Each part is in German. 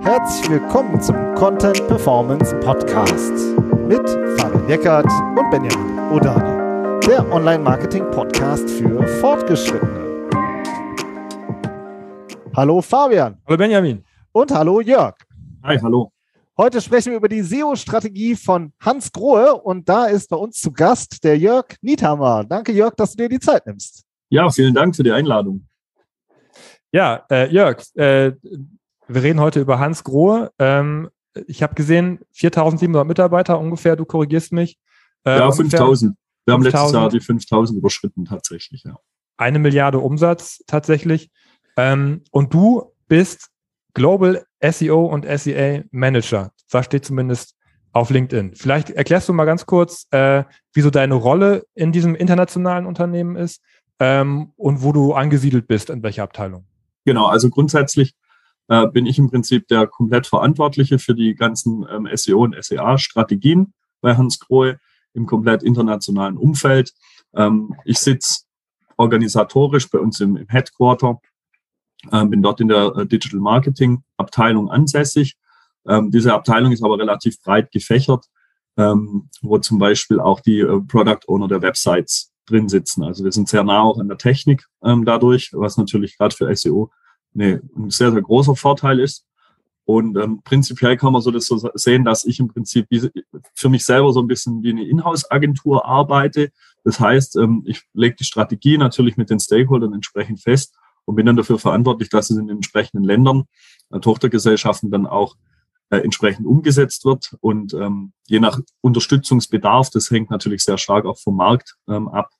Herzlich willkommen zum Content Performance Podcast mit Fabian Eckert und Benjamin Odani, der Online-Marketing-Podcast für Fortgeschrittene. Hallo Fabian. Hallo Benjamin. Und hallo Jörg. Hi, hallo. Heute sprechen wir über die SEO-Strategie von Hans Grohe und da ist bei uns zu Gast der Jörg Niethammer. Danke Jörg, dass du dir die Zeit nimmst. Ja, vielen Dank für die Einladung. Ja, äh, Jörg, äh, wir reden heute über Hans Grohe. Ähm, ich habe gesehen, 4.700 Mitarbeiter ungefähr, du korrigierst mich. Äh, ja, 5.000. Wir haben letztes Jahr die 5.000 überschritten tatsächlich, ja. Eine Milliarde Umsatz tatsächlich. Ähm, und du bist Global SEO und SEA Manager. Das steht zumindest auf LinkedIn. Vielleicht erklärst du mal ganz kurz, äh, wieso deine Rolle in diesem internationalen Unternehmen ist ähm, und wo du angesiedelt bist, in welcher Abteilung. Genau, also grundsätzlich äh, bin ich im Prinzip der komplett Verantwortliche für die ganzen ähm, SEO und SEA-Strategien bei Hans Grohe im komplett internationalen Umfeld. Ähm, ich sitze organisatorisch bei uns im, im Headquarter, äh, bin dort in der äh, Digital Marketing Abteilung ansässig. Ähm, diese Abteilung ist aber relativ breit gefächert, ähm, wo zum Beispiel auch die äh, Product Owner der Websites drin sitzen. Also wir sind sehr nah auch an der Technik ähm, dadurch, was natürlich gerade für SEO eine, ein sehr, sehr großer Vorteil ist. Und ähm, prinzipiell kann man so das so sehen, dass ich im Prinzip für mich selber so ein bisschen wie eine Inhouse-Agentur arbeite. Das heißt, ähm, ich lege die Strategie natürlich mit den Stakeholdern entsprechend fest und bin dann dafür verantwortlich, dass es in den entsprechenden Ländern, äh, Tochtergesellschaften dann auch äh, entsprechend umgesetzt wird. Und ähm, je nach Unterstützungsbedarf, das hängt natürlich sehr stark auch vom Markt ähm, ab,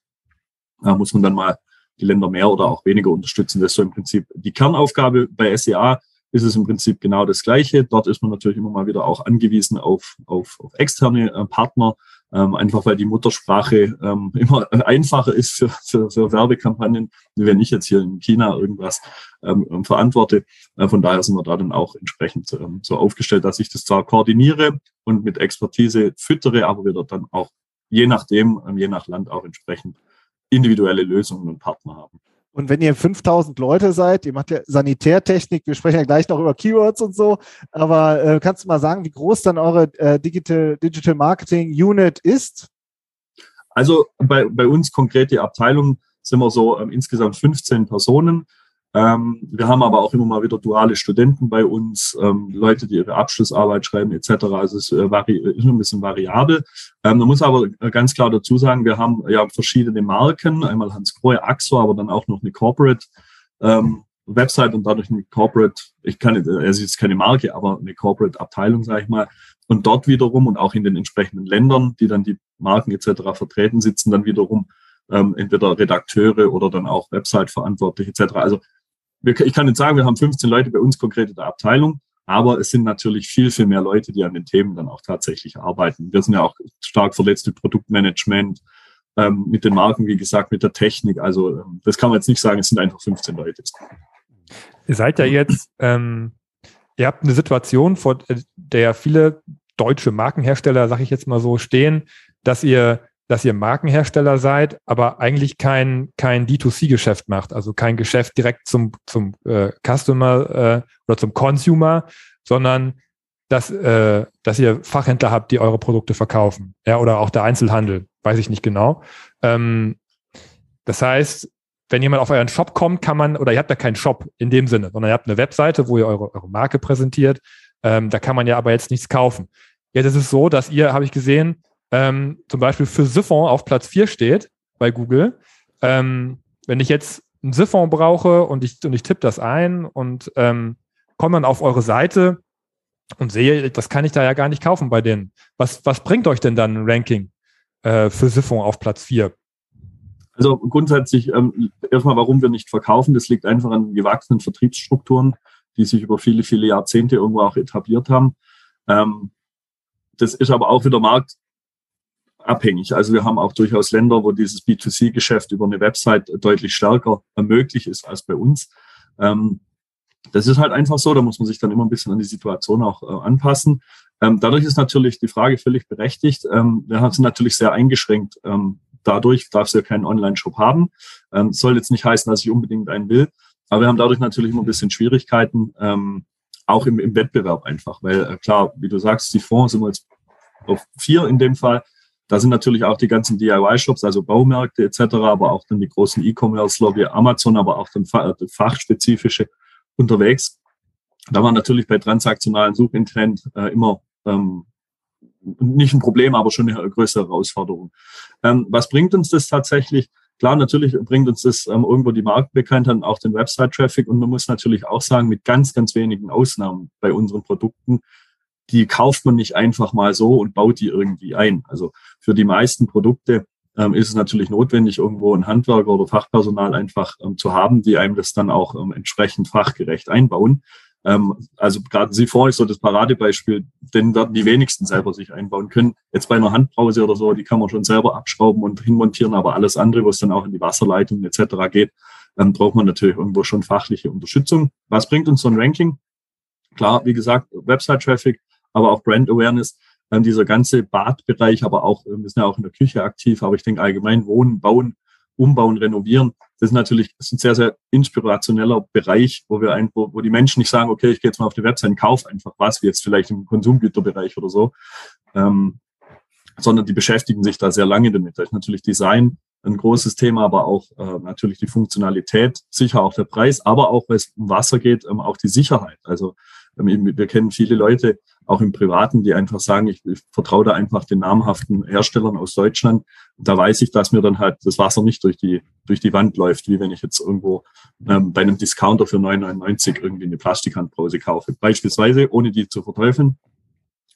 da muss man dann mal die Länder mehr oder auch weniger unterstützen. Das ist so im Prinzip die Kernaufgabe. Bei SEA ist es im Prinzip genau das Gleiche. Dort ist man natürlich immer mal wieder auch angewiesen auf, auf, auf externe äh, Partner, ähm, einfach weil die Muttersprache ähm, immer einfacher ist für, für, für Werbekampagnen, wenn ich jetzt hier in China irgendwas ähm, ähm, verantworte. Äh, von daher sind wir da dann auch entsprechend ähm, so aufgestellt, dass ich das zwar koordiniere und mit Expertise füttere, aber wir dort dann auch je nachdem, ähm, je nach Land auch entsprechend individuelle Lösungen und Partner haben. Und wenn ihr 5000 Leute seid, ihr macht ja Sanitärtechnik, wir sprechen ja gleich noch über Keywords und so, aber äh, kannst du mal sagen, wie groß dann eure äh, Digital, Digital Marketing Unit ist? Also bei, bei uns konkrete Abteilung sind wir so ähm, insgesamt 15 Personen. Ähm, wir haben aber auch immer mal wieder duale Studenten bei uns, ähm, Leute, die ihre Abschlussarbeit schreiben etc. Also es äh, vari ist ein bisschen variabel. Ähm, man muss aber äh, ganz klar dazu sagen, wir haben ja verschiedene Marken, einmal Hans Grohe, Axo, aber dann auch noch eine Corporate ähm, Website und dadurch eine Corporate, ich kann nicht, es ist keine Marke, aber eine Corporate Abteilung, sage ich mal. Und dort wiederum und auch in den entsprechenden Ländern, die dann die Marken etc. vertreten, sitzen dann wiederum ähm, entweder Redakteure oder dann auch Website-Verantwortliche etc. Also wir, ich kann nicht sagen, wir haben 15 Leute bei uns konkret in der Abteilung, aber es sind natürlich viel, viel mehr Leute, die an den Themen dann auch tatsächlich arbeiten. Wir sind ja auch stark verletzt mit Produktmanagement, ähm, mit den Marken, wie gesagt, mit der Technik. Also ähm, das kann man jetzt nicht sagen, es sind einfach 15 Leute. Ihr seid ja jetzt, ähm, ihr habt eine Situation, vor der viele deutsche Markenhersteller, sag ich jetzt mal so, stehen, dass ihr dass ihr Markenhersteller seid, aber eigentlich kein, kein D2C-Geschäft macht, also kein Geschäft direkt zum, zum äh, Customer äh, oder zum Consumer, sondern dass, äh, dass ihr Fachhändler habt, die eure Produkte verkaufen. Ja, oder auch der Einzelhandel, weiß ich nicht genau. Ähm, das heißt, wenn jemand auf euren Shop kommt, kann man, oder ihr habt ja keinen Shop in dem Sinne, sondern ihr habt eine Webseite, wo ihr eure, eure Marke präsentiert. Ähm, da kann man ja aber jetzt nichts kaufen. Jetzt ist es so, dass ihr, habe ich gesehen, ähm, zum Beispiel für Siphon auf Platz 4 steht bei Google. Ähm, wenn ich jetzt ein Siphon brauche und ich, und ich tippe das ein und ähm, komme dann auf eure Seite und sehe, das kann ich da ja gar nicht kaufen bei denen. Was, was bringt euch denn dann ein Ranking äh, für Siphon auf Platz 4? Also grundsätzlich ähm, erstmal, warum wir nicht verkaufen, das liegt einfach an gewachsenen Vertriebsstrukturen, die sich über viele, viele Jahrzehnte irgendwo auch etabliert haben. Ähm, das ist aber auch wieder Markt, abhängig. Also wir haben auch durchaus Länder, wo dieses B2C-Geschäft über eine Website deutlich stärker möglich ist als bei uns. Ähm, das ist halt einfach so, da muss man sich dann immer ein bisschen an die Situation auch äh, anpassen. Ähm, dadurch ist natürlich die Frage völlig berechtigt. Ähm, wir sind natürlich sehr eingeschränkt. Dadurch darfst du ja keinen Online-Shop haben. Ähm, soll jetzt nicht heißen, dass ich unbedingt einen will. Aber wir haben dadurch natürlich immer ein bisschen Schwierigkeiten, auch im, im Wettbewerb einfach. Weil äh, klar, wie du sagst, die Fonds sind wir jetzt auf vier in dem Fall. Da sind natürlich auch die ganzen DIY-Shops, also Baumärkte etc., aber auch dann die großen E-Commerce-Lobby, Amazon, aber auch dann fachspezifische unterwegs. Da war natürlich bei transaktionalen Suchintent äh, immer ähm, nicht ein Problem, aber schon eine größere Herausforderung. Ähm, was bringt uns das tatsächlich? Klar, natürlich bringt uns das ähm, irgendwo die Marktbekanntheit und auch den Website-Traffic. Und man muss natürlich auch sagen, mit ganz, ganz wenigen Ausnahmen bei unseren Produkten, die kauft man nicht einfach mal so und baut die irgendwie ein. Also für die meisten Produkte ähm, ist es natürlich notwendig, irgendwo ein Handwerker oder Fachpersonal einfach ähm, zu haben, die einem das dann auch ähm, entsprechend fachgerecht einbauen. Ähm, also gerade Siphon ist so das Paradebeispiel, den werden die wenigsten selber sich einbauen können. Jetzt bei einer Handbrause oder so, die kann man schon selber abschrauben und hinmontieren, aber alles andere, was dann auch in die Wasserleitung etc. geht, ähm, braucht man natürlich irgendwo schon fachliche Unterstützung. Was bringt uns so ein Ranking? Klar, wie gesagt, Website-Traffic, aber auch Brand Awareness. Ähm, dieser ganze Badbereich, aber auch, wir sind ja auch in der Küche aktiv, aber ich denke allgemein Wohnen, Bauen, Umbauen, Renovieren, das ist natürlich das ist ein sehr, sehr inspirationeller Bereich, wo wir ein, wo, wo die Menschen nicht sagen, okay, ich gehe jetzt mal auf die Website und kaufe einfach was, wie jetzt vielleicht im Konsumgüterbereich oder so, ähm, sondern die beschäftigen sich da sehr lange damit. Da ist natürlich Design ein großes Thema, aber auch äh, natürlich die Funktionalität, sicher auch der Preis, aber auch, wenn es um Wasser geht, ähm, auch die Sicherheit. Also ähm, wir kennen viele Leute, auch im Privaten, die einfach sagen, ich, ich vertraue da einfach den namhaften Herstellern aus Deutschland. Da weiß ich, dass mir dann halt das Wasser nicht durch die, durch die Wand läuft, wie wenn ich jetzt irgendwo ähm, bei einem Discounter für 9,99 irgendwie eine Plastikhandbrause kaufe. Beispielsweise, ohne die zu verteufeln.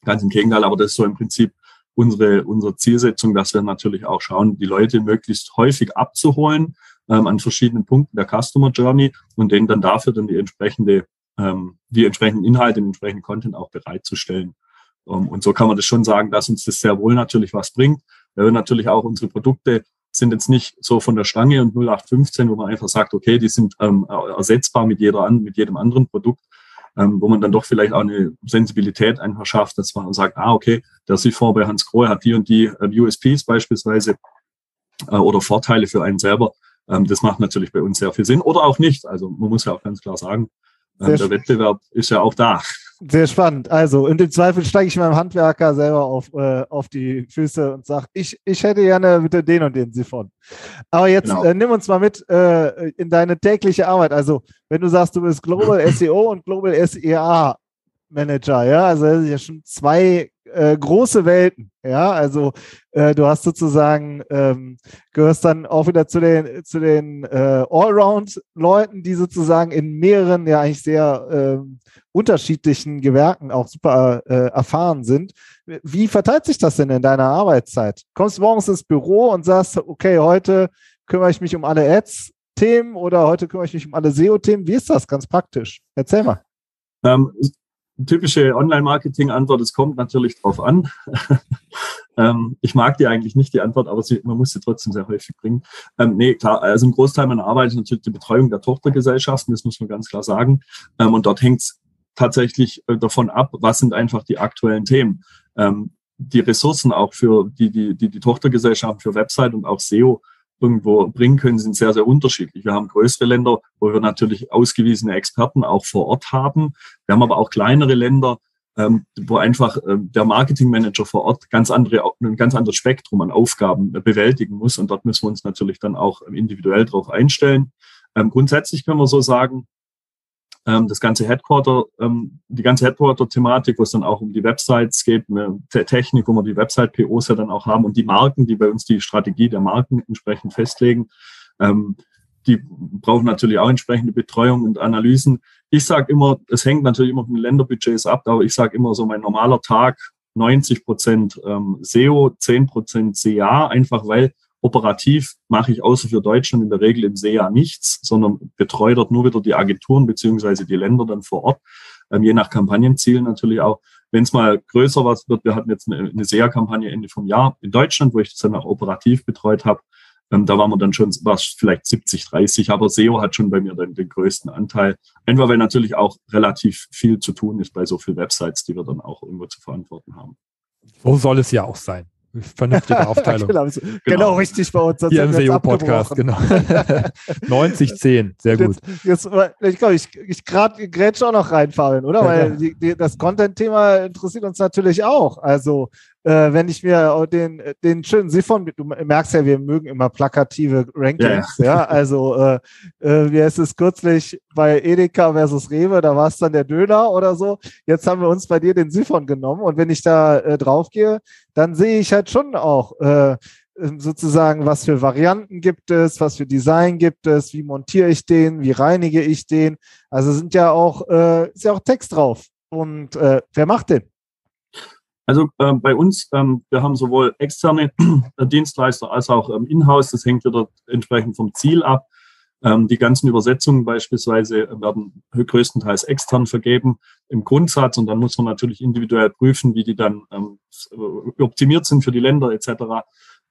Ganz im Gegenteil, aber das ist so im Prinzip unsere, unsere Zielsetzung, dass wir natürlich auch schauen, die Leute möglichst häufig abzuholen ähm, an verschiedenen Punkten der Customer Journey und denen dann dafür dann die entsprechende ähm, die entsprechenden Inhalte, den entsprechenden Content auch bereitzustellen. Ähm, und so kann man das schon sagen, dass uns das sehr wohl natürlich was bringt. Weil natürlich auch unsere Produkte sind jetzt nicht so von der Stange und 0815, wo man einfach sagt, okay, die sind ähm, ersetzbar mit jeder mit jedem anderen Produkt, ähm, wo man dann doch vielleicht auch eine Sensibilität einfach schafft, dass man sagt, ah, okay, der Siphon bei Hans Krohe hat die und die äh, USPs beispielsweise äh, oder Vorteile für einen selber. Ähm, das macht natürlich bei uns sehr viel Sinn oder auch nicht. Also man muss ja auch ganz klar sagen, sehr der Wettbewerb ist ja auch da. Sehr spannend. Also in dem Zweifel steige ich meinem Handwerker selber auf, äh, auf die Füße und sage, ich, ich hätte gerne bitte den und den Siphon. Aber jetzt genau. äh, nimm uns mal mit äh, in deine tägliche Arbeit. Also wenn du sagst, du bist Global SEO und Global SEA Manager, ja, also das sind ja schon zwei äh, große Welten. Ja, also äh, du hast sozusagen, ähm, gehörst dann auch wieder zu den, zu den äh, Allround-Leuten, die sozusagen in mehreren, ja eigentlich sehr äh, unterschiedlichen Gewerken auch super äh, erfahren sind. Wie verteilt sich das denn in deiner Arbeitszeit? Kommst du morgens ins Büro und sagst, okay, heute kümmere ich mich um alle Ads-Themen oder heute kümmere ich mich um alle SEO-Themen? Wie ist das ganz praktisch? Erzähl mal. Ähm, typische Online-Marketing-Antwort, es kommt natürlich drauf an. ähm, ich mag die eigentlich nicht, die Antwort, aber sie, man muss sie trotzdem sehr häufig bringen. Ähm, nee, klar, also ein Großteil meiner Arbeit ist natürlich die Betreuung der Tochtergesellschaften, das muss man ganz klar sagen. Ähm, und dort hängt es tatsächlich äh, davon ab, was sind einfach die aktuellen Themen. Ähm, die Ressourcen auch für die, die, die, die Tochtergesellschaften für Website und auch SEO irgendwo bringen können, sind sehr, sehr unterschiedlich. Wir haben größere Länder, wo wir natürlich ausgewiesene Experten auch vor Ort haben. Wir haben aber auch kleinere Länder, ähm, wo einfach ähm, der Marketingmanager vor Ort ganz andere, ein ganz anderes Spektrum an Aufgaben bewältigen muss. Und dort müssen wir uns natürlich dann auch individuell darauf einstellen. Ähm, grundsätzlich können wir so sagen, das ganze Headquarter, ähm, die ganze Headquarter-Thematik, wo es dann auch um die Websites geht, eine Technik, wo wir die Website-POs ja dann auch haben und die Marken, die bei uns die Strategie der Marken entsprechend festlegen, ähm, die brauchen natürlich auch entsprechende Betreuung und Analysen. Ich sage immer, es hängt natürlich immer von den Länderbudgets ab, aber ich sage immer so, mein normaler Tag 90 Prozent ähm, SEO, 10 Prozent CA, einfach weil Operativ mache ich außer für Deutschland in der Regel im SEA nichts, sondern betreue dort nur wieder die Agenturen beziehungsweise die Länder dann vor Ort, ähm, je nach Kampagnenzielen natürlich auch. Wenn es mal größer was wird, wir hatten jetzt eine, eine SEA-Kampagne Ende vom Jahr in Deutschland, wo ich das dann auch operativ betreut habe. Ähm, da waren wir dann schon, war vielleicht 70, 30, aber SEO hat schon bei mir dann den größten Anteil. Einfach weil natürlich auch relativ viel zu tun ist bei so vielen Websites, die wir dann auch irgendwo zu verantworten haben. Wo soll es ja auch sein? Vernünftige Aufteilung. genau, genau. genau, richtig bei uns. Hier im SEO-Podcast, genau. 90, 10, sehr gut. Jetzt, jetzt, ich glaube, ich, ich grätsche auch noch rein, Fabian, oder? Ja, Weil die, die, das Content-Thema interessiert uns natürlich auch. Also äh, wenn ich mir den, den schönen Siphon, du merkst ja, wir mögen immer plakative Rankings, ja, ja. also äh, äh, wie heißt es kürzlich bei Edeka versus Rewe, da war es dann der Döner oder so. Jetzt haben wir uns bei dir den Siphon genommen und wenn ich da äh, drauf gehe, dann sehe ich halt schon auch äh, sozusagen, was für Varianten gibt es, was für Design gibt es, wie montiere ich den, wie reinige ich den. Also sind ja auch, äh, ist ja auch Text drauf. Und äh, wer macht den? Also äh, bei uns, ähm, wir haben sowohl externe äh, Dienstleister als auch ähm, Inhouse. Das hängt wieder entsprechend vom Ziel ab. Ähm, die ganzen Übersetzungen beispielsweise werden größtenteils extern vergeben im Grundsatz und dann muss man natürlich individuell prüfen, wie die dann ähm, optimiert sind für die Länder etc.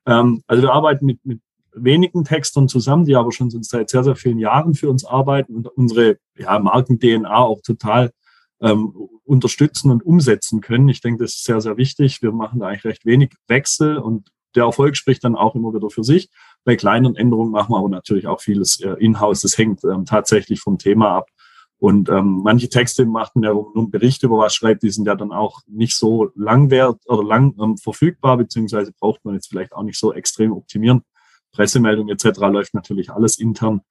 Ähm, also wir arbeiten mit, mit wenigen Textern zusammen, die aber schon seit sehr, sehr vielen Jahren für uns arbeiten und unsere ja, Marken-DNA auch total ähm, unterstützen und umsetzen können. Ich denke, das ist sehr, sehr wichtig. Wir machen da eigentlich recht wenig Wechsel und der Erfolg spricht dann auch immer wieder für sich. Bei kleinen Änderungen machen wir aber natürlich auch vieles äh, in-house. Das hängt ähm, tatsächlich vom Thema ab. Und ähm, manche Texte macht man ja nur einen Bericht über was schreibt, die sind ja dann auch nicht so langwert oder lang ähm, verfügbar, beziehungsweise braucht man jetzt vielleicht auch nicht so extrem optimieren. Pressemeldung etc. läuft natürlich alles intern.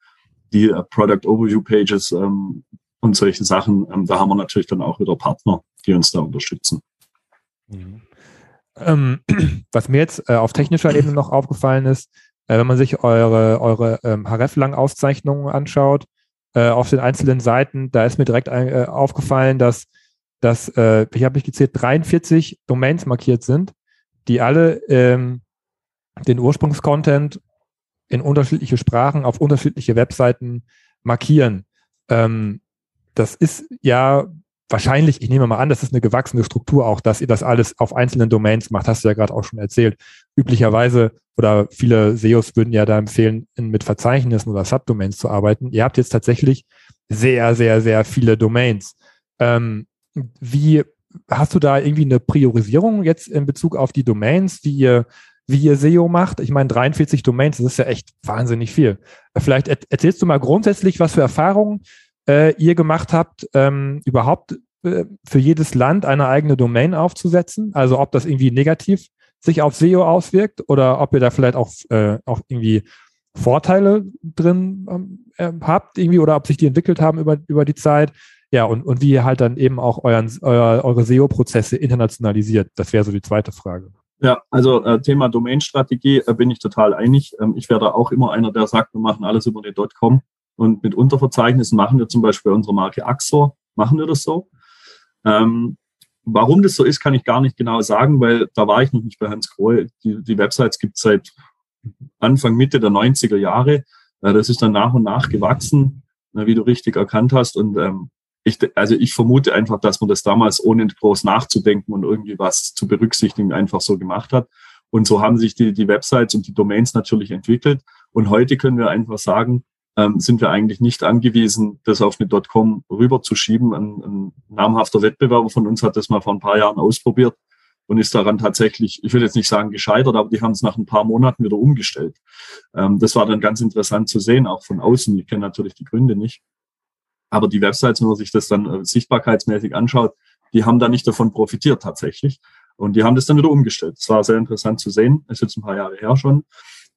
Die äh, Product Overview Pages ähm, und solche Sachen. Ähm, da haben wir natürlich dann auch wieder Partner, die uns da unterstützen. Mhm. Ähm, was mir jetzt äh, auf technischer Ebene noch aufgefallen ist, äh, wenn man sich eure, eure ähm, href-Lang-Auszeichnungen anschaut, äh, auf den einzelnen Seiten, da ist mir direkt äh, aufgefallen, dass, dass äh, ich habe mich gezählt, 43 Domains markiert sind, die alle ähm, den Ursprungscontent in unterschiedliche Sprachen auf unterschiedliche Webseiten markieren. Ähm, das ist ja wahrscheinlich, ich nehme mal an, das ist eine gewachsene Struktur auch, dass ihr das alles auf einzelnen Domains macht, hast du ja gerade auch schon erzählt. Üblicherweise oder viele SEOs würden ja da empfehlen, mit Verzeichnissen oder Subdomains zu arbeiten. Ihr habt jetzt tatsächlich sehr, sehr, sehr viele Domains. Ähm, wie hast du da irgendwie eine Priorisierung jetzt in Bezug auf die Domains, wie ihr, wie ihr SEO macht? Ich meine, 43 Domains, das ist ja echt wahnsinnig viel. Vielleicht erzählst du mal grundsätzlich, was für Erfahrungen äh, ihr gemacht habt, ähm, überhaupt äh, für jedes Land eine eigene Domain aufzusetzen. Also ob das irgendwie negativ sich auf SEO auswirkt oder ob ihr da vielleicht auch, äh, auch irgendwie Vorteile drin ähm, äh, habt, irgendwie, oder ob sich die entwickelt haben über, über die Zeit. Ja, und, und wie ihr halt dann eben auch euren, euer, eure SEO-Prozesse internationalisiert. Das wäre so die zweite Frage. Ja, also äh, Thema Domain-Strategie äh, bin ich total einig. Ähm, ich wäre da auch immer einer, der sagt, wir machen alles über eine .com. Und mit Unterverzeichnissen machen wir zum Beispiel bei unserer Marke Axor, machen wir das so. Ähm, warum das so ist, kann ich gar nicht genau sagen, weil da war ich noch nicht bei Hans Krohe. Die, die Websites gibt es seit Anfang, Mitte der 90er Jahre. Äh, das ist dann nach und nach gewachsen, äh, wie du richtig erkannt hast. Und ähm, ich, also ich vermute einfach, dass man das damals ohne groß nachzudenken und irgendwie was zu berücksichtigen einfach so gemacht hat. Und so haben sich die, die Websites und die Domains natürlich entwickelt. Und heute können wir einfach sagen, ähm, sind wir eigentlich nicht angewiesen, das auf eine .com rüberzuschieben. Ein, ein namhafter Wettbewerber von uns hat das mal vor ein paar Jahren ausprobiert und ist daran tatsächlich, ich will jetzt nicht sagen gescheitert, aber die haben es nach ein paar Monaten wieder umgestellt. Ähm, das war dann ganz interessant zu sehen, auch von außen. Ich kenne natürlich die Gründe nicht. Aber die Websites, wenn man sich das dann äh, sichtbarkeitsmäßig anschaut, die haben da nicht davon profitiert tatsächlich. Und die haben das dann wieder umgestellt. Das war sehr interessant zu sehen. Ist jetzt ein paar Jahre her schon.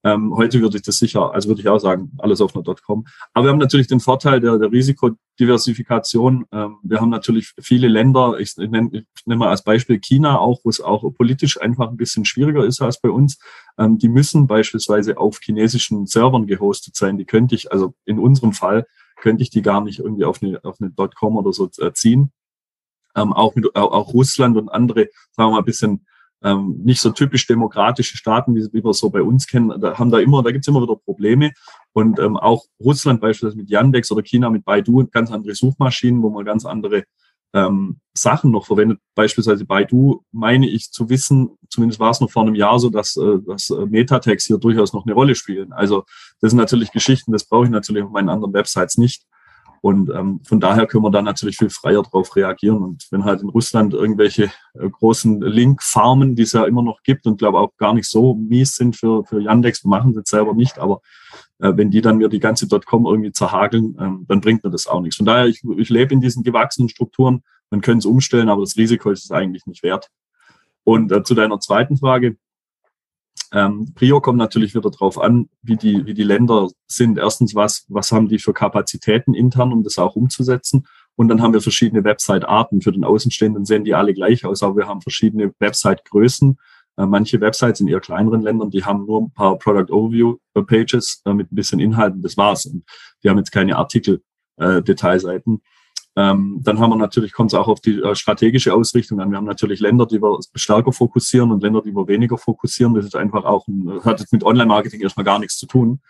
Ähm, heute würde ich das sicher, also würde ich auch sagen, alles auf einer .com. Aber wir haben natürlich den Vorteil der, der Risikodiversifikation. Ähm, wir haben natürlich viele Länder, ich nenne, ich nenne mal als Beispiel China auch, wo es auch politisch einfach ein bisschen schwieriger ist als bei uns. Ähm, die müssen beispielsweise auf chinesischen Servern gehostet sein. Die könnte ich, also in unserem Fall, könnte ich die gar nicht irgendwie auf eine, auf eine .com oder so äh, ziehen. Ähm, auch mit auch Russland und andere, sagen wir mal, ein bisschen ähm, nicht so typisch demokratische Staaten, wie, wie wir so bei uns kennen, da haben da immer, da gibt's immer wieder Probleme. Und ähm, auch Russland beispielsweise mit Yandex oder China mit Baidu ganz andere Suchmaschinen, wo man ganz andere ähm, Sachen noch verwendet. Beispielsweise Baidu meine ich zu wissen, zumindest war es noch vor einem Jahr so, dass, äh, dass äh, Metatext hier durchaus noch eine Rolle spielen. Also das sind natürlich Geschichten, das brauche ich natürlich auf meinen anderen Websites nicht. Und ähm, von daher können wir da natürlich viel freier drauf reagieren. Und wenn halt in Russland irgendwelche äh, großen Link-Farmen, die es ja immer noch gibt und glaube auch gar nicht so mies sind für, für Yandex, wir machen jetzt selber nicht, aber äh, wenn die dann mir die ganze .com irgendwie zerhageln, ähm, dann bringt mir das auch nichts. Von daher, ich, ich lebe in diesen gewachsenen Strukturen, man könnte es umstellen, aber das Risiko ist es eigentlich nicht wert. Und äh, zu deiner zweiten Frage, ähm, Prio kommt natürlich wieder darauf an, wie die, wie die Länder sind. Erstens, was, was haben die für Kapazitäten intern, um das auch umzusetzen? Und dann haben wir verschiedene Website-Arten. Für den Außenstehenden sehen die alle gleich aus, aber wir haben verschiedene Website-Größen. Äh, manche Websites in eher kleineren Ländern, die haben nur ein paar Product Overview Pages äh, mit ein bisschen Inhalten, das war's. Und die haben jetzt keine Artikel-Detailseiten. Äh, ähm, dann haben wir natürlich, kommt es auch auf die äh, strategische Ausrichtung an. Wir haben natürlich Länder, die wir stärker fokussieren und Länder, die wir weniger fokussieren. Das ist einfach auch, ein, hat jetzt mit Online-Marketing erstmal gar nichts zu tun.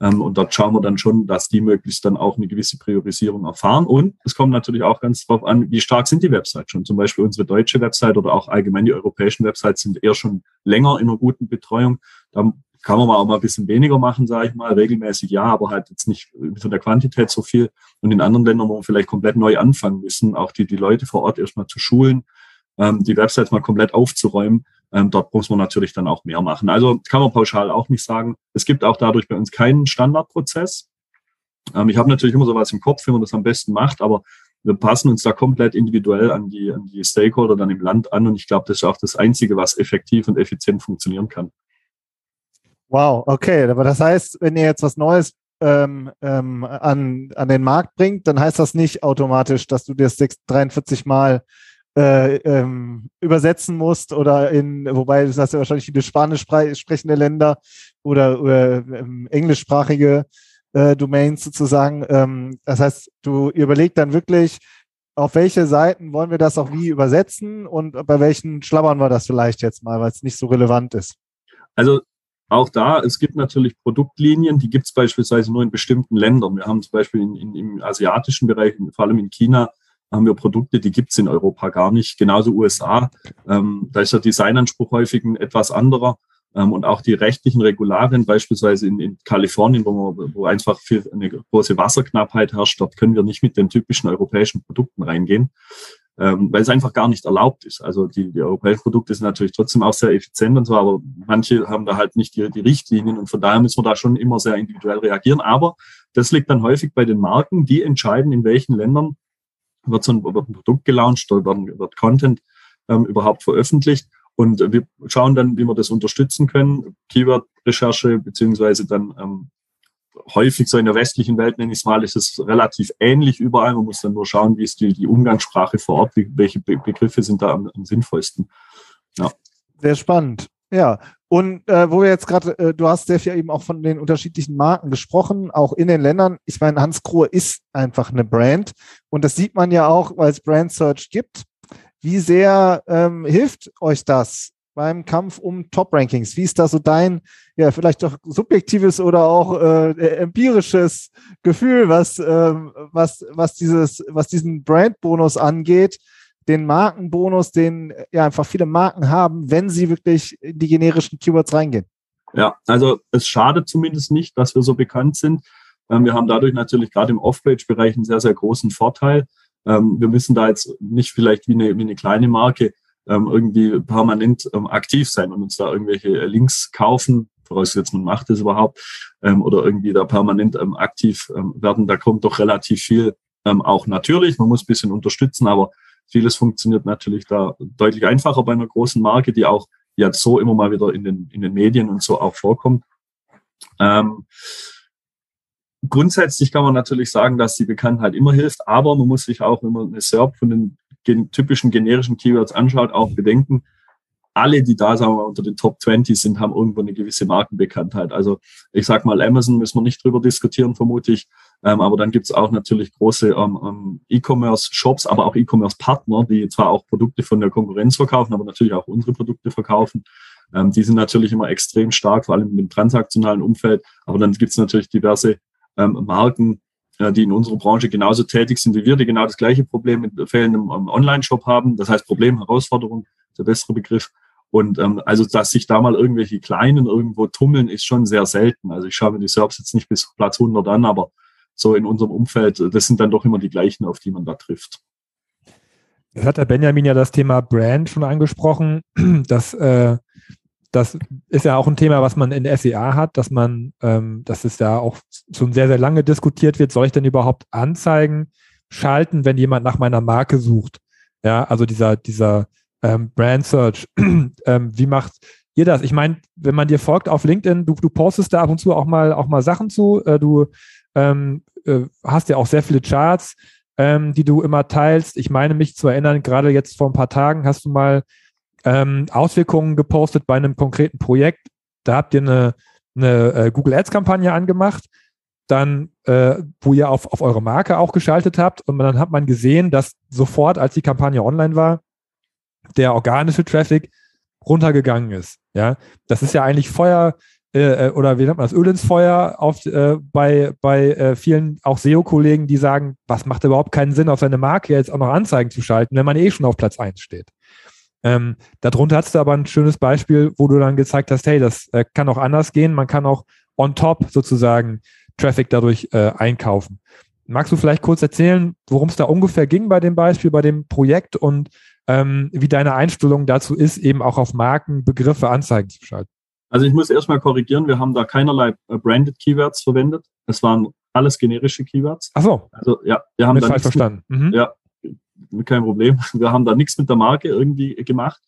Ähm, und dort schauen wir dann schon, dass die möglichst dann auch eine gewisse Priorisierung erfahren. Und es kommt natürlich auch ganz drauf an, wie stark sind die Websites schon. Zum Beispiel unsere deutsche Website oder auch allgemein die europäischen Websites sind eher schon länger in einer guten Betreuung. Da kann man mal auch mal ein bisschen weniger machen, sage ich mal. Regelmäßig ja, aber halt jetzt nicht von der Quantität so viel. Und in anderen Ländern, wo wir vielleicht komplett neu anfangen müssen, auch die, die Leute vor Ort erstmal zu schulen, ähm, die Websites mal komplett aufzuräumen, ähm, dort muss man natürlich dann auch mehr machen. Also kann man pauschal auch nicht sagen. Es gibt auch dadurch bei uns keinen Standardprozess. Ähm, ich habe natürlich immer sowas im Kopf, wie man das am besten macht, aber wir passen uns da komplett individuell an die, an die Stakeholder dann im Land an. Und ich glaube, das ist auch das Einzige, was effektiv und effizient funktionieren kann. Wow, okay. Aber das heißt, wenn ihr jetzt was Neues ähm, ähm, an, an den Markt bringt, dann heißt das nicht automatisch, dass du das 43 Mal äh, ähm, übersetzen musst oder in, wobei das hast ja wahrscheinlich viele spanisch sprechende Länder oder, oder ähm, englischsprachige äh, Domains sozusagen. Ähm, das heißt, du überlegst dann wirklich, auf welche Seiten wollen wir das auch wie übersetzen und bei welchen schlabbern wir das vielleicht jetzt mal, weil es nicht so relevant ist. Also auch da, es gibt natürlich Produktlinien, die gibt es beispielsweise nur in bestimmten Ländern. Wir haben zum Beispiel in, in, im asiatischen Bereich, vor allem in China, haben wir Produkte, die gibt es in Europa gar nicht. Genauso USA. Ähm, da ist der Designanspruch häufig ein etwas anderer. Ähm, und auch die rechtlichen Regularien, beispielsweise in, in Kalifornien, wo, man, wo einfach viel, eine große Wasserknappheit herrscht, dort können wir nicht mit den typischen europäischen Produkten reingehen ähm, weil es einfach gar nicht erlaubt ist. Also die, die europäischen Produkte sind natürlich trotzdem auch sehr effizient und so, aber manche haben da halt nicht die, die Richtlinien und von daher müssen wir da schon immer sehr individuell reagieren. Aber das liegt dann häufig bei den Marken, die entscheiden, in welchen Ländern wird so ein, wird ein Produkt gelauncht oder wird, wird Content ähm, überhaupt veröffentlicht. Und wir schauen dann, wie wir das unterstützen können. Keyword-Recherche beziehungsweise dann ähm, häufig so in der westlichen Welt, nenne ich es mal, ist es relativ ähnlich überall. Man muss dann nur schauen, wie ist die, die Umgangssprache vor Ort, welche Be Begriffe sind da am, am sinnvollsten. Ja. Sehr spannend. Ja, und äh, wo wir jetzt gerade, äh, du hast sehr viel eben auch von den unterschiedlichen Marken gesprochen, auch in den Ländern. Ich meine, Hans Krohe ist einfach eine Brand und das sieht man ja auch, weil es Brand Search gibt. Wie sehr ähm, hilft euch das beim Kampf um Top-Rankings? Wie ist da so dein, ja, vielleicht doch subjektives oder auch äh, empirisches Gefühl, was, äh, was, was dieses, was diesen Brand-Bonus angeht, den Markenbonus, den ja einfach viele Marken haben, wenn sie wirklich in die generischen Keywords reingehen? Ja, also es schadet zumindest nicht, dass wir so bekannt sind. Ähm, wir haben dadurch natürlich gerade im Off-Page-Bereich einen sehr, sehr großen Vorteil. Ähm, wir müssen da jetzt nicht vielleicht wie eine, wie eine kleine Marke ähm, irgendwie permanent ähm, aktiv sein und uns da irgendwelche äh, Links kaufen, vorausgesetzt man macht das überhaupt, ähm, oder irgendwie da permanent ähm, aktiv ähm, werden. Da kommt doch relativ viel ähm, auch natürlich. Man muss ein bisschen unterstützen, aber vieles funktioniert natürlich da deutlich einfacher bei einer großen Marke, die auch jetzt so immer mal wieder in den, in den Medien und so auch vorkommt. Ähm, grundsätzlich kann man natürlich sagen, dass die Bekanntheit immer hilft, aber man muss sich auch, wenn man eine SERP von den gen typischen generischen Keywords anschaut, auch bedenken, alle, die da wir, unter den Top 20 sind, haben irgendwo eine gewisse Markenbekanntheit. Also ich sag mal, Amazon müssen wir nicht drüber diskutieren, vermute ich. Ähm, aber dann gibt's auch natürlich große ähm, ähm, E-Commerce-Shops, aber auch E-Commerce-Partner, die zwar auch Produkte von der Konkurrenz verkaufen, aber natürlich auch unsere Produkte verkaufen. Ähm, die sind natürlich immer extrem stark, vor allem dem transaktionalen Umfeld. Aber dann gibt's natürlich diverse ähm, Marken, die in unserer Branche genauso tätig sind wie wir, die genau das gleiche Problem mit fehlendem Online-Shop haben. Das heißt Problem, Herausforderung, der bessere Begriff. Und ähm, also, dass sich da mal irgendwelche Kleinen irgendwo tummeln, ist schon sehr selten. Also ich schaue mir die Serbs jetzt nicht bis Platz 100 an, aber so in unserem Umfeld, das sind dann doch immer die gleichen, auf die man da trifft. Jetzt hat der Benjamin ja das Thema Brand schon angesprochen. Das, äh, das ist ja auch ein Thema, was man in der SEA hat, dass man, ähm, dass es ja auch schon sehr, sehr lange diskutiert wird. Soll ich denn überhaupt Anzeigen schalten, wenn jemand nach meiner Marke sucht? Ja, also dieser, dieser ähm, Brand Search. ähm, wie macht ihr das? Ich meine, wenn man dir folgt auf LinkedIn, du, du postest da ab und zu auch mal, auch mal Sachen zu. Äh, du ähm, äh, hast ja auch sehr viele Charts ähm, die du immer teilst. Ich meine mich zu erinnern, gerade jetzt vor ein paar Tagen hast du mal ähm, Auswirkungen gepostet bei einem konkreten Projekt. Da habt ihr eine, eine äh, Google Ads-Kampagne angemacht, dann, äh, wo ihr auf, auf eure Marke auch geschaltet habt. Und dann hat man gesehen, dass sofort, als die Kampagne online war, der organische Traffic runtergegangen ist. Ja, das ist ja eigentlich Feuer, äh, äh, oder wie nennt man das, Öl ins Feuer auf, äh, bei, bei äh, vielen auch SEO-Kollegen, die sagen, was macht überhaupt keinen Sinn, auf seine Marke jetzt auch noch Anzeigen zu schalten, wenn man eh schon auf Platz 1 steht. Ähm, darunter hast du aber ein schönes Beispiel, wo du dann gezeigt hast, hey, das äh, kann auch anders gehen, man kann auch on top sozusagen Traffic dadurch äh, einkaufen. Magst du vielleicht kurz erzählen, worum es da ungefähr ging bei dem Beispiel, bei dem Projekt und ähm, wie deine Einstellung dazu ist, eben auch auf Marken, Begriffe, Anzeigen zu schalten? Also ich muss erstmal korrigieren, wir haben da keinerlei äh, branded Keywords verwendet. Es waren alles generische Keywords. Ach so. Also ja, wir haben da falsch verstanden. Mhm. Ja, kein Problem. Wir haben da nichts mit der Marke irgendwie gemacht.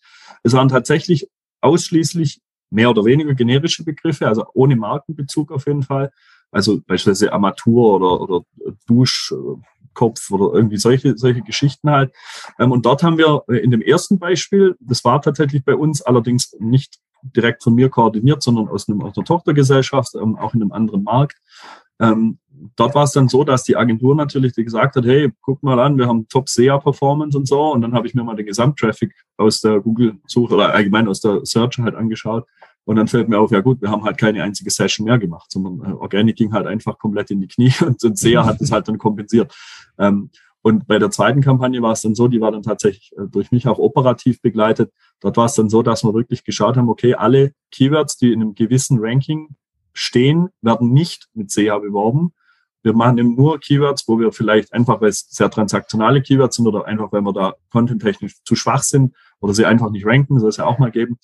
Es waren tatsächlich ausschließlich mehr oder weniger generische Begriffe, also ohne Markenbezug auf jeden Fall. Also beispielsweise Armatur oder, oder Duschkopf oder irgendwie solche, solche Geschichten halt. Ähm, und dort haben wir in dem ersten Beispiel, das war tatsächlich bei uns allerdings nicht direkt von mir koordiniert, sondern aus, einem, aus einer Tochtergesellschaft, ähm, auch in einem anderen Markt. Ähm, dort war es dann so, dass die Agentur natürlich gesagt hat, hey, guck mal an, wir haben Top SEA Performance und so. Und dann habe ich mir mal den Gesamttraffic aus der Google-Suche oder allgemein aus der Search halt angeschaut. Und dann fällt mir auf, ja gut, wir haben halt keine einzige Session mehr gemacht, sondern äh, Organic ging halt einfach komplett in die Knie und, und SEA hat es halt dann kompensiert. Ähm, und bei der zweiten Kampagne war es dann so, die war dann tatsächlich äh, durch mich auch operativ begleitet. Dort war es dann so, dass wir wirklich geschaut haben, okay, alle Keywords, die in einem gewissen Ranking stehen, werden nicht mit SEA beworben. Wir machen eben nur Keywords, wo wir vielleicht einfach, weil es sehr transaktionale Keywords sind oder einfach, weil wir da contenttechnisch zu schwach sind oder sie einfach nicht ranken, soll es ja auch mal geben.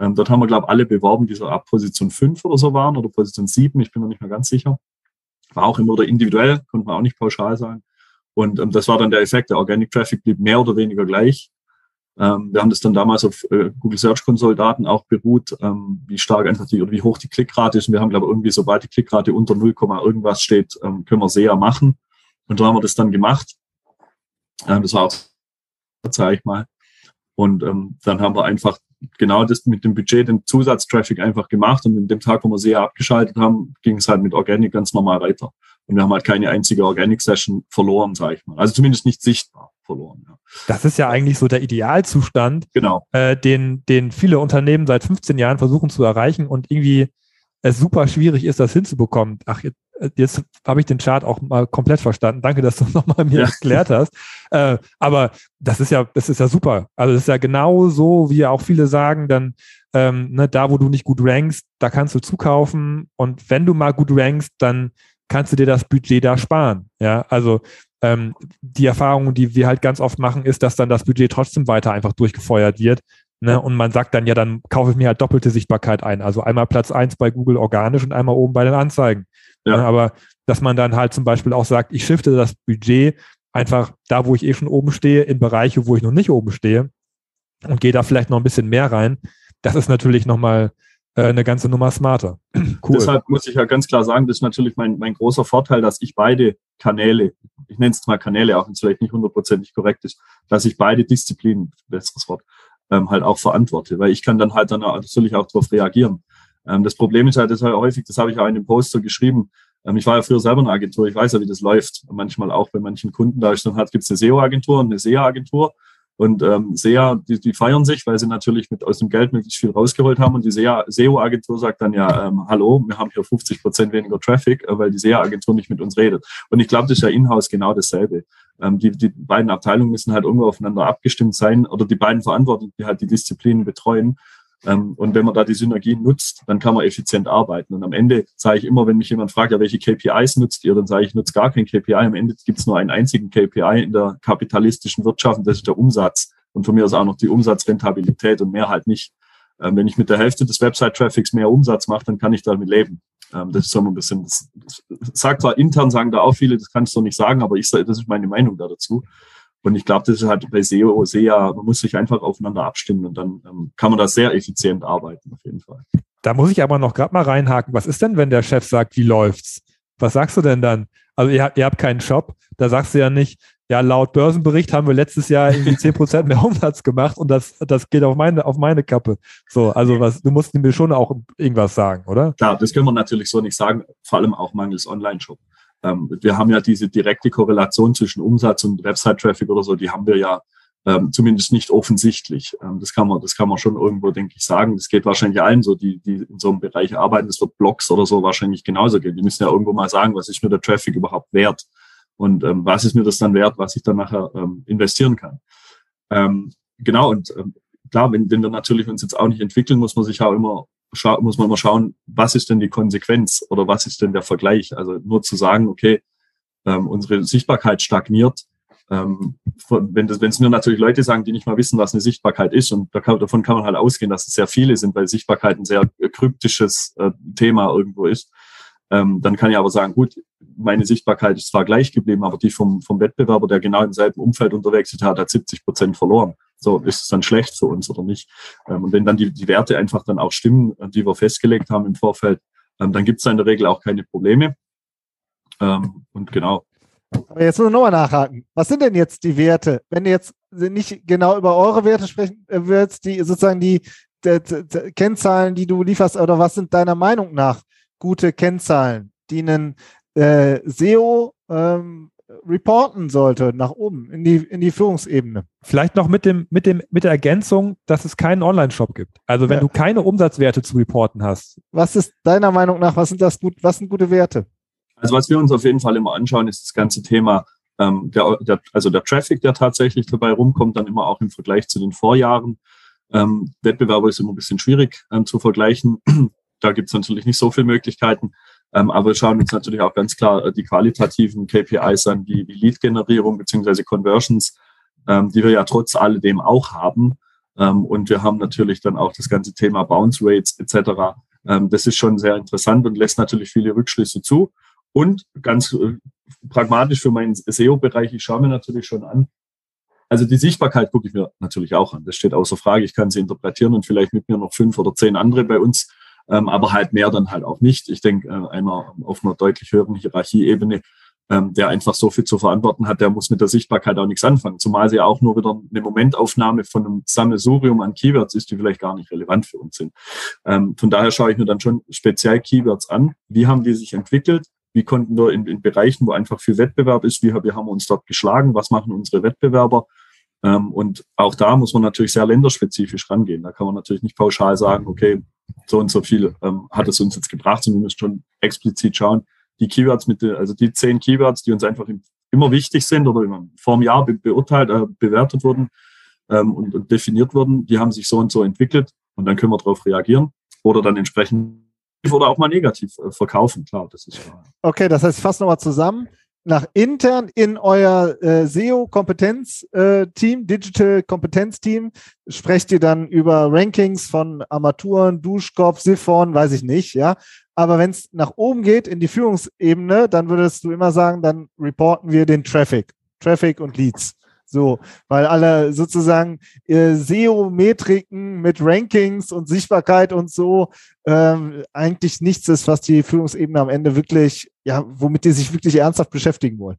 Ähm, dort haben wir, glaube ich, alle beworben, die so ab Position 5 oder so waren oder Position 7, ich bin mir nicht mehr ganz sicher. War auch immer oder individuell, konnte man auch nicht pauschal sagen. Und ähm, das war dann der Effekt. Der Organic Traffic blieb mehr oder weniger gleich. Ähm, wir haben das dann damals auf äh, Google Search Console Daten auch beruht, ähm, wie stark einfach die oder wie hoch die Klickrate ist. Und wir haben, glaube ich, irgendwie, sobald die Klickrate unter 0, irgendwas steht, ähm, können wir sehr machen. Und da haben wir das dann gemacht. Ähm, das war auch, sage ich mal. Und ähm, dann haben wir einfach genau das mit dem Budget, den Zusatztraffic einfach gemacht. Und in dem Tag, wo wir sehr abgeschaltet haben, ging es halt mit Organic ganz normal weiter. Und wir haben halt keine einzige Organic-Session verloren, sage ich mal. Also zumindest nicht sichtbar verloren. Ja. Das ist ja eigentlich so der Idealzustand, genau. äh, den, den viele Unternehmen seit 15 Jahren versuchen zu erreichen und irgendwie es super schwierig ist, das hinzubekommen. Ach, jetzt, jetzt habe ich den Chart auch mal komplett verstanden. Danke, dass du nochmal mir ja. erklärt hast. Äh, aber das ist ja, das ist ja super. Also das ist ja genau so, wie ja auch viele sagen, dann ähm, ne, da, wo du nicht gut rankst, da kannst du zukaufen. Und wenn du mal gut rankst, dann kannst du dir das Budget da sparen. Ja, also ähm, die Erfahrung, die wir halt ganz oft machen, ist, dass dann das Budget trotzdem weiter einfach durchgefeuert wird. Ne? Und man sagt dann, ja, dann kaufe ich mir halt doppelte Sichtbarkeit ein. Also einmal Platz eins bei Google organisch und einmal oben bei den Anzeigen. Ja. Ne? Aber dass man dann halt zum Beispiel auch sagt, ich shifte das Budget einfach da, wo ich eh schon oben stehe, in Bereiche, wo ich noch nicht oben stehe und gehe da vielleicht noch ein bisschen mehr rein. Das ist natürlich nochmal äh, eine ganze Nummer smarter. Cool. Deshalb muss ich ja ganz klar sagen, das ist natürlich mein, mein großer Vorteil, dass ich beide Kanäle, ich nenne es mal Kanäle, auch wenn es vielleicht nicht hundertprozentig korrekt ist, dass ich beide Disziplinen, besseres Wort, ähm, halt auch verantworte, weil ich kann dann halt dann natürlich auch darauf reagieren. Ähm, das Problem ist halt, das halt häufig, das habe ich auch in dem Poster geschrieben, ähm, ich war ja früher selber eine Agentur, ich weiß ja, wie das läuft. Manchmal auch bei manchen Kunden, da ist dann halt, gibt es eine SEO-Agentur und eine SEA-Agentur und ähm, SEA, die, die feiern sich, weil sie natürlich mit aus dem Geld möglichst viel rausgeholt haben. Und die SEO-Agentur sagt dann ja, ähm, hallo, wir haben hier 50 Prozent weniger Traffic, äh, weil die SEA-Agentur nicht mit uns redet. Und ich glaube, das ist ja in-house genau dasselbe. Ähm, die, die beiden Abteilungen müssen halt irgendwo aufeinander abgestimmt sein oder die beiden Verantwortlichen, die halt die Disziplinen betreuen. Ähm, und wenn man da die Synergien nutzt, dann kann man effizient arbeiten. Und am Ende sage ich immer, wenn mich jemand fragt, ja, welche KPIs nutzt ihr, dann sage ich, ich nutze gar kein KPI. Am Ende gibt es nur einen einzigen KPI in der kapitalistischen Wirtschaft und das ist der Umsatz. Und von mir ist auch noch die Umsatzrentabilität und mehr halt nicht. Ähm, wenn ich mit der Hälfte des Website-Traffics mehr Umsatz mache, dann kann ich damit leben. Ähm, das ist so ein bisschen, das, das sagt zwar intern, sagen da auch viele, das kannst du nicht sagen, aber ich das ist meine Meinung da dazu. Und ich glaube, das ist halt bei SEO, SEA, man muss sich einfach aufeinander abstimmen und dann ähm, kann man da sehr effizient arbeiten, auf jeden Fall. Da muss ich aber noch gerade mal reinhaken. Was ist denn, wenn der Chef sagt, wie läuft's? Was sagst du denn dann? Also ihr, ihr habt keinen Shop, da sagst du ja nicht, ja, laut Börsenbericht haben wir letztes Jahr irgendwie 10% mehr Umsatz gemacht und das, das geht auf meine, auf meine Kappe. So, also was, du musst mir schon auch irgendwas sagen, oder? Klar, das können wir natürlich so nicht sagen, vor allem auch mangels Online-Shop. Ähm, wir haben ja diese direkte Korrelation zwischen Umsatz und Website-Traffic oder so, die haben wir ja ähm, zumindest nicht offensichtlich. Ähm, das kann man, das kann man schon irgendwo, denke ich, sagen. Das geht wahrscheinlich allen so, die, die in so einem Bereich arbeiten. Das wird Blogs oder so wahrscheinlich genauso gehen. Die müssen ja irgendwo mal sagen, was ist mir der Traffic überhaupt wert? Und ähm, was ist mir das dann wert, was ich dann nachher ähm, investieren kann? Ähm, genau, und ähm, klar, wenn, wenn wir natürlich uns jetzt auch nicht entwickeln, muss man sich auch immer muss man immer schauen, was ist denn die Konsequenz oder was ist denn der Vergleich? Also nur zu sagen, okay, ähm, unsere Sichtbarkeit stagniert, ähm, wenn es nur natürlich Leute sagen, die nicht mal wissen, was eine Sichtbarkeit ist, und da kann, davon kann man halt ausgehen, dass es sehr viele sind, weil Sichtbarkeit ein sehr kryptisches äh, Thema irgendwo ist, ähm, dann kann ich aber sagen, gut, meine Sichtbarkeit ist zwar gleich geblieben, aber die vom, vom Wettbewerber, der genau im selben Umfeld unterwegs ist, hat, hat 70 Prozent verloren. So, ist es dann schlecht für uns oder nicht? Ähm, und wenn dann die, die Werte einfach dann auch stimmen, äh, die wir festgelegt haben im Vorfeld, ähm, dann gibt es in der Regel auch keine Probleme. Ähm, und genau, aber jetzt muss ich nochmal nachhaken. Was sind denn jetzt die Werte? Wenn du jetzt nicht genau über eure Werte sprechen äh, willst, die sozusagen die, die, die, Kennzahlen, die du lieferst, oder was sind deiner Meinung nach gute Kennzahlen, die einen äh, SEO ähm, reporten sollte nach oben in die, in die Führungsebene. Vielleicht noch mit dem, mit dem, mit der Ergänzung, dass es keinen Online-Shop gibt. Also wenn ja. du keine Umsatzwerte zu reporten hast. Was ist deiner Meinung nach, was sind das gut, was sind gute Werte? Also was wir uns auf jeden Fall immer anschauen, ist das ganze Thema, ähm, der, der, also der Traffic, der tatsächlich dabei rumkommt, dann immer auch im Vergleich zu den Vorjahren. Ähm, Wettbewerber ist immer ein bisschen schwierig ähm, zu vergleichen. Da gibt es natürlich nicht so viele Möglichkeiten. Ähm, aber wir schauen uns natürlich auch ganz klar äh, die qualitativen KPIs an, wie, wie Lead-Generierung beziehungsweise Conversions, ähm, die wir ja trotz alledem auch haben. Ähm, und wir haben natürlich dann auch das ganze Thema Bounce Rates etc. Ähm, das ist schon sehr interessant und lässt natürlich viele Rückschlüsse zu. Und ganz äh, pragmatisch für meinen SEO-Bereich, ich schaue mir natürlich schon an, also die Sichtbarkeit gucke ich mir natürlich auch an. Das steht außer Frage. Ich kann sie interpretieren und vielleicht mit mir noch fünf oder zehn andere bei uns, ähm, aber halt mehr dann halt auch nicht. Ich denke, äh, einer auf einer deutlich höheren Hierarchieebene, ähm, der einfach so viel zu verantworten hat, der muss mit der Sichtbarkeit auch nichts anfangen. Zumal sie auch nur wieder eine Momentaufnahme von einem Sammelsurium an Keywords ist, die vielleicht gar nicht relevant für uns sind. Ähm, von daher schaue ich mir dann schon speziell Keywords an. Wie haben die sich entwickelt? Wie konnten wir in, in Bereichen, wo einfach viel Wettbewerb ist, wie, wie haben wir uns dort geschlagen? Was machen unsere Wettbewerber? Ähm, und auch da muss man natürlich sehr länderspezifisch rangehen. Da kann man natürlich nicht pauschal sagen, okay, so und so viel ähm, hat es uns jetzt gebracht, sondern wir müssen schon explizit schauen, die Keywords mit, also die zehn Keywords, die uns einfach immer wichtig sind oder immer vor dem Jahr be beurteilt, äh, bewertet wurden ähm, und, und definiert wurden, die haben sich so und so entwickelt und dann können wir darauf reagieren oder dann entsprechend oder auch mal negativ äh, verkaufen, klar, das ist klar. Okay, das heißt, fass nochmal zusammen. Nach intern in euer äh, SEO-Kompetenz-Team, äh, Digital Kompetenz-Team, sprecht ihr dann über Rankings von Armaturen, Duschkopf, Siphon, weiß ich nicht, ja. Aber wenn es nach oben geht in die Führungsebene, dann würdest du immer sagen, dann reporten wir den Traffic, Traffic und Leads. So, weil alle sozusagen äh, SEO-Metriken mit Rankings und Sichtbarkeit und so ähm, eigentlich nichts ist, was die Führungsebene am Ende wirklich, ja, womit die sich wirklich ernsthaft beschäftigen wollen.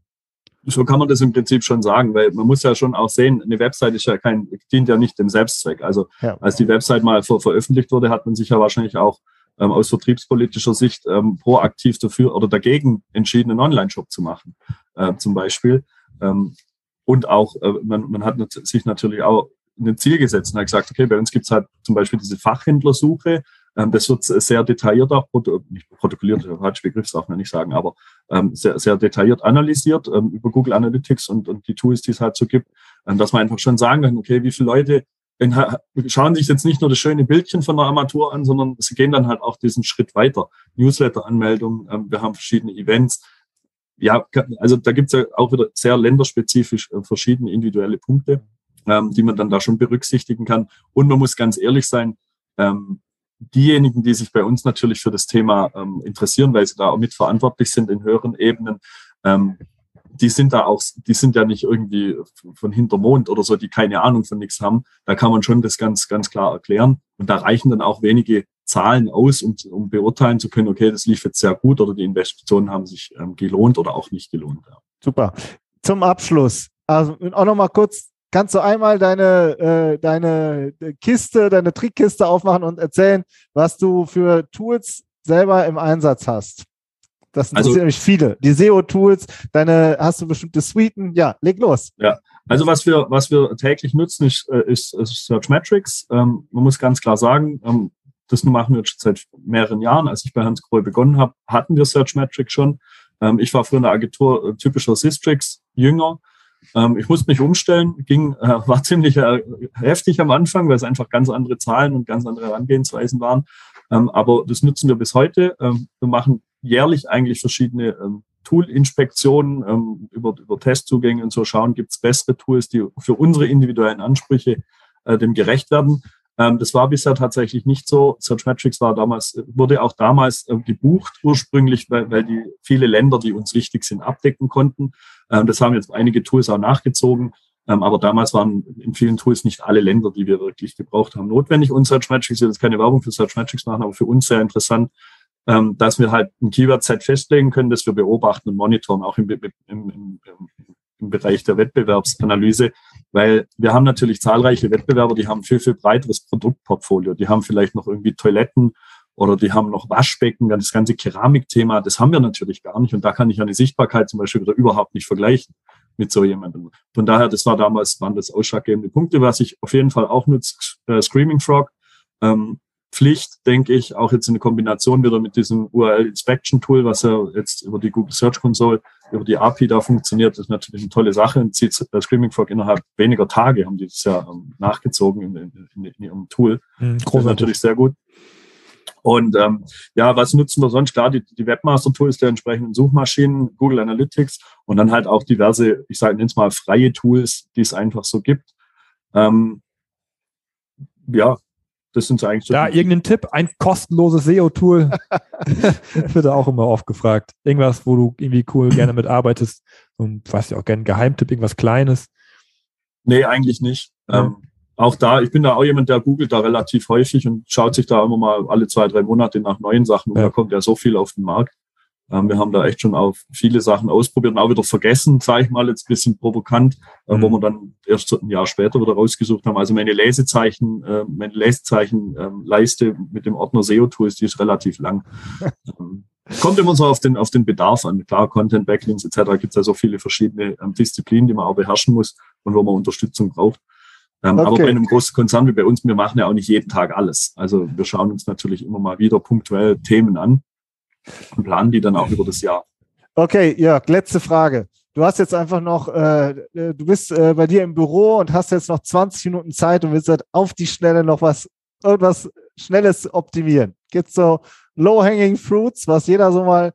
So kann man das im Prinzip schon sagen, weil man muss ja schon auch sehen, eine Website ist ja kein, dient ja nicht dem Selbstzweck. Also ja. als die Website mal ver veröffentlicht wurde, hat man sich ja wahrscheinlich auch ähm, aus vertriebspolitischer Sicht ähm, proaktiv dafür oder dagegen entschieden, einen Online-Shop zu machen, äh, zum Beispiel. Ähm, und auch, äh, man, man hat sich natürlich auch ein Ziel gesetzt und hat gesagt, okay, bei uns gibt es halt zum Beispiel diese Fachhändlersuche. Ähm, das wird sehr detailliert auch, nicht protokolliert, falsch Begriff darf man nicht sagen, aber ähm, sehr, sehr detailliert analysiert ähm, über Google Analytics und, und die Tools, die es halt so gibt, ähm, dass man einfach schon sagen kann, okay, wie viele Leute schauen sich jetzt nicht nur das schöne Bildchen von der Armatur an, sondern sie gehen dann halt auch diesen Schritt weiter. Newsletter-Anmeldungen, ähm, wir haben verschiedene Events. Ja, also da gibt es ja auch wieder sehr länderspezifisch äh, verschiedene individuelle Punkte, ähm, die man dann da schon berücksichtigen kann. Und man muss ganz ehrlich sein, ähm, diejenigen, die sich bei uns natürlich für das Thema ähm, interessieren, weil sie da auch mitverantwortlich sind in höheren Ebenen, ähm, die sind da auch, die sind ja nicht irgendwie von Hintermond oder so, die keine Ahnung von nichts haben. Da kann man schon das ganz, ganz klar erklären. Und da reichen dann auch wenige Zahlen aus, um, um beurteilen zu können, okay, das lief jetzt sehr gut oder die Investitionen haben sich ähm, gelohnt oder auch nicht gelohnt. Ja. Super. Zum Abschluss, also auch nochmal kurz, kannst du einmal deine, äh, deine Kiste, deine Trickkiste aufmachen und erzählen, was du für Tools selber im Einsatz hast? Das sind also, nämlich viele. Die SEO-Tools, deine, hast du bestimmte Suiten? Ja, leg los. Ja, also was wir, was wir täglich nutzen, ist, äh, ist, ist Searchmetrics. Ähm, man muss ganz klar sagen, ähm, das machen wir jetzt seit mehreren Jahren. Als ich bei Hans Kroll begonnen habe, hatten wir Searchmetrics schon. Ähm, ich war früher in der Agentur äh, typischer Systrix, jünger. Ähm, ich musste mich umstellen, ging, äh, war ziemlich äh, heftig am Anfang, weil es einfach ganz andere Zahlen und ganz andere Herangehensweisen waren. Ähm, aber das nutzen wir bis heute. Ähm, wir machen jährlich eigentlich verschiedene ähm, Tool-Inspektionen ähm, über, über Testzugänge und so schauen, gibt es bessere Tools, die für unsere individuellen Ansprüche äh, dem gerecht werden. Ähm, das war bisher tatsächlich nicht so. Searchmetrics war damals, wurde auch damals äh, gebucht ursprünglich, weil, weil die viele Länder, die uns wichtig sind, abdecken konnten. Ähm, das haben jetzt einige Tools auch nachgezogen. Ähm, aber damals waren in vielen Tools nicht alle Länder, die wir wirklich gebraucht haben, notwendig. Und Searchmetrics, ich will jetzt keine Werbung für Searchmetrics machen, aber für uns sehr interessant, ähm, dass wir halt ein Keyword-Set festlegen können, das wir beobachten und monitoren, auch im, im, im, im Bereich der Wettbewerbsanalyse, weil wir haben natürlich zahlreiche Wettbewerber, die haben viel, viel breiteres Produktportfolio. Die haben vielleicht noch irgendwie Toiletten oder die haben noch Waschbecken, das ganze Keramikthema, das haben wir natürlich gar nicht. Und da kann ich eine Sichtbarkeit zum Beispiel wieder überhaupt nicht vergleichen mit so jemandem. Von daher, das war damals, waren das ausschlaggebende Punkte. Was ich auf jeden Fall auch nutze, äh, Screaming Frog. Ähm, Pflicht, denke ich, auch jetzt in Kombination wieder mit diesem URL Inspection Tool, was ja jetzt über die Google Search Console, über die API da funktioniert, ist natürlich eine tolle Sache und zieht äh, Screaming Frog innerhalb weniger Tage, haben die das ja ähm, nachgezogen in, in, in, in, ihrem Tool. Mhm, das ist natürlich sehr gut. Und ähm, ja, was nutzen wir sonst? Klar, die, die Webmaster-Tools der entsprechenden Suchmaschinen, Google Analytics und dann halt auch diverse, ich sage jetzt mal, freie Tools, die es einfach so gibt. Ähm, ja, das sind eigentlich so. Ja, irgendein Tipp, ein kostenloses SEO-Tool. wird auch immer oft gefragt. Irgendwas, wo du irgendwie cool gerne mitarbeitest und weiß ja auch gerne Geheimtipp, irgendwas Kleines. Nee, eigentlich nicht. Ja. Ähm, auch da, ich bin da auch jemand, der googelt da relativ häufig und schaut sich da immer mal alle zwei, drei Monate nach neuen Sachen und ja. da kommt ja so viel auf den Markt. Ähm, wir haben da echt schon auf viele Sachen ausprobiert und auch wieder vergessen, sage ich mal, jetzt ein bisschen provokant, äh, mhm. wo wir dann erst ein Jahr später wieder rausgesucht haben. Also meine Lesezeichen, äh, meine Lesezeichenleiste ähm, mit dem Ordner SEO-Tools, die ist relativ lang. ähm, kommt immer so auf den, auf den Bedarf an. Klar, Content, Backlinks etc. gibt es ja so viele verschiedene Disziplinen, die man auch beherrschen muss und wo man Unterstützung braucht. Okay. Aber bei einem großen Konzern wie bei uns, wir machen ja auch nicht jeden Tag alles. Also wir schauen uns natürlich immer mal wieder punktuell Themen an und planen die dann auch über das Jahr. Okay, Jörg, letzte Frage. Du hast jetzt einfach noch, äh, äh, du bist äh, bei dir im Büro und hast jetzt noch 20 Minuten Zeit und willst halt auf die Schnelle noch was, irgendwas Schnelles optimieren. Gibt so Low-Hanging Fruits, was jeder so mal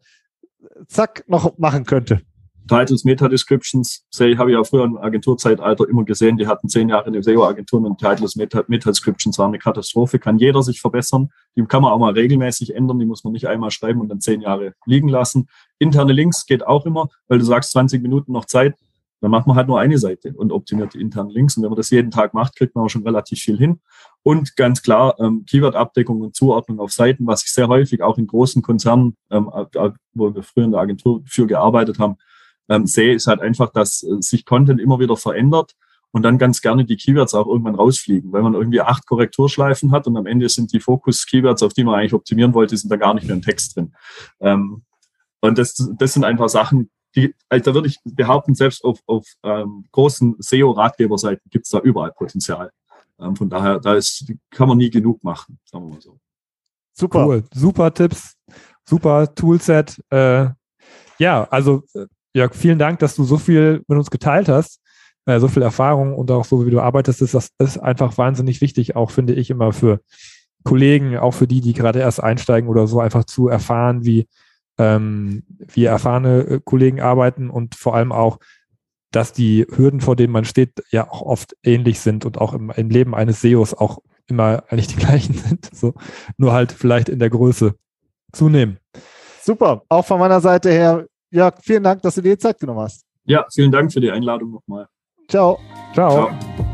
zack noch machen könnte? Titles, Meta-Descriptions, habe ich ja früher im Agenturzeitalter immer gesehen, die hatten zehn Jahre eine SEO-Agentur und Titles, Meta-Descriptions waren eine Katastrophe, kann jeder sich verbessern. Die kann man auch mal regelmäßig ändern, die muss man nicht einmal schreiben und dann zehn Jahre liegen lassen. Interne Links geht auch immer, weil du sagst 20 Minuten noch Zeit, dann macht man halt nur eine Seite und optimiert die internen Links. Und wenn man das jeden Tag macht, kriegt man auch schon relativ viel hin. Und ganz klar, ähm, Keyword-Abdeckung und Zuordnung auf Seiten, was ich sehr häufig auch in großen Konzernen, ähm, wo wir früher in der Agentur für gearbeitet haben, ähm, sehe, ist halt einfach, dass äh, sich Content immer wieder verändert und dann ganz gerne die Keywords auch irgendwann rausfliegen, weil man irgendwie acht Korrekturschleifen hat und am Ende sind die Fokus-Keywords, auf die man eigentlich optimieren wollte, sind da gar nicht mehr im Text drin. Ähm, und das, das sind einfach Sachen, die, also da würde ich behaupten, selbst auf, auf ähm, großen SEO-Ratgeberseiten gibt es da überall Potenzial. Ähm, von daher, da ist, kann man nie genug machen, sagen wir mal so. Super, cool. super Tipps, super Toolset. Äh, ja, also äh, Jörg, vielen Dank, dass du so viel mit uns geteilt hast. äh, so viel Erfahrung und auch so, wie du arbeitest, ist das ist einfach wahnsinnig wichtig, auch finde ich immer für Kollegen, auch für die, die gerade erst einsteigen oder so, einfach zu erfahren, wie, ähm, wie erfahrene äh, Kollegen arbeiten und vor allem auch, dass die Hürden, vor denen man steht, ja auch oft ähnlich sind und auch im, im Leben eines SEOs auch immer eigentlich die gleichen sind. So, nur halt vielleicht in der Größe zunehmen. Super. Auch von meiner Seite her, ja, vielen Dank, dass du dir die Zeit genommen hast. Ja, vielen Dank für die Einladung nochmal. Ciao. Ciao. Ciao.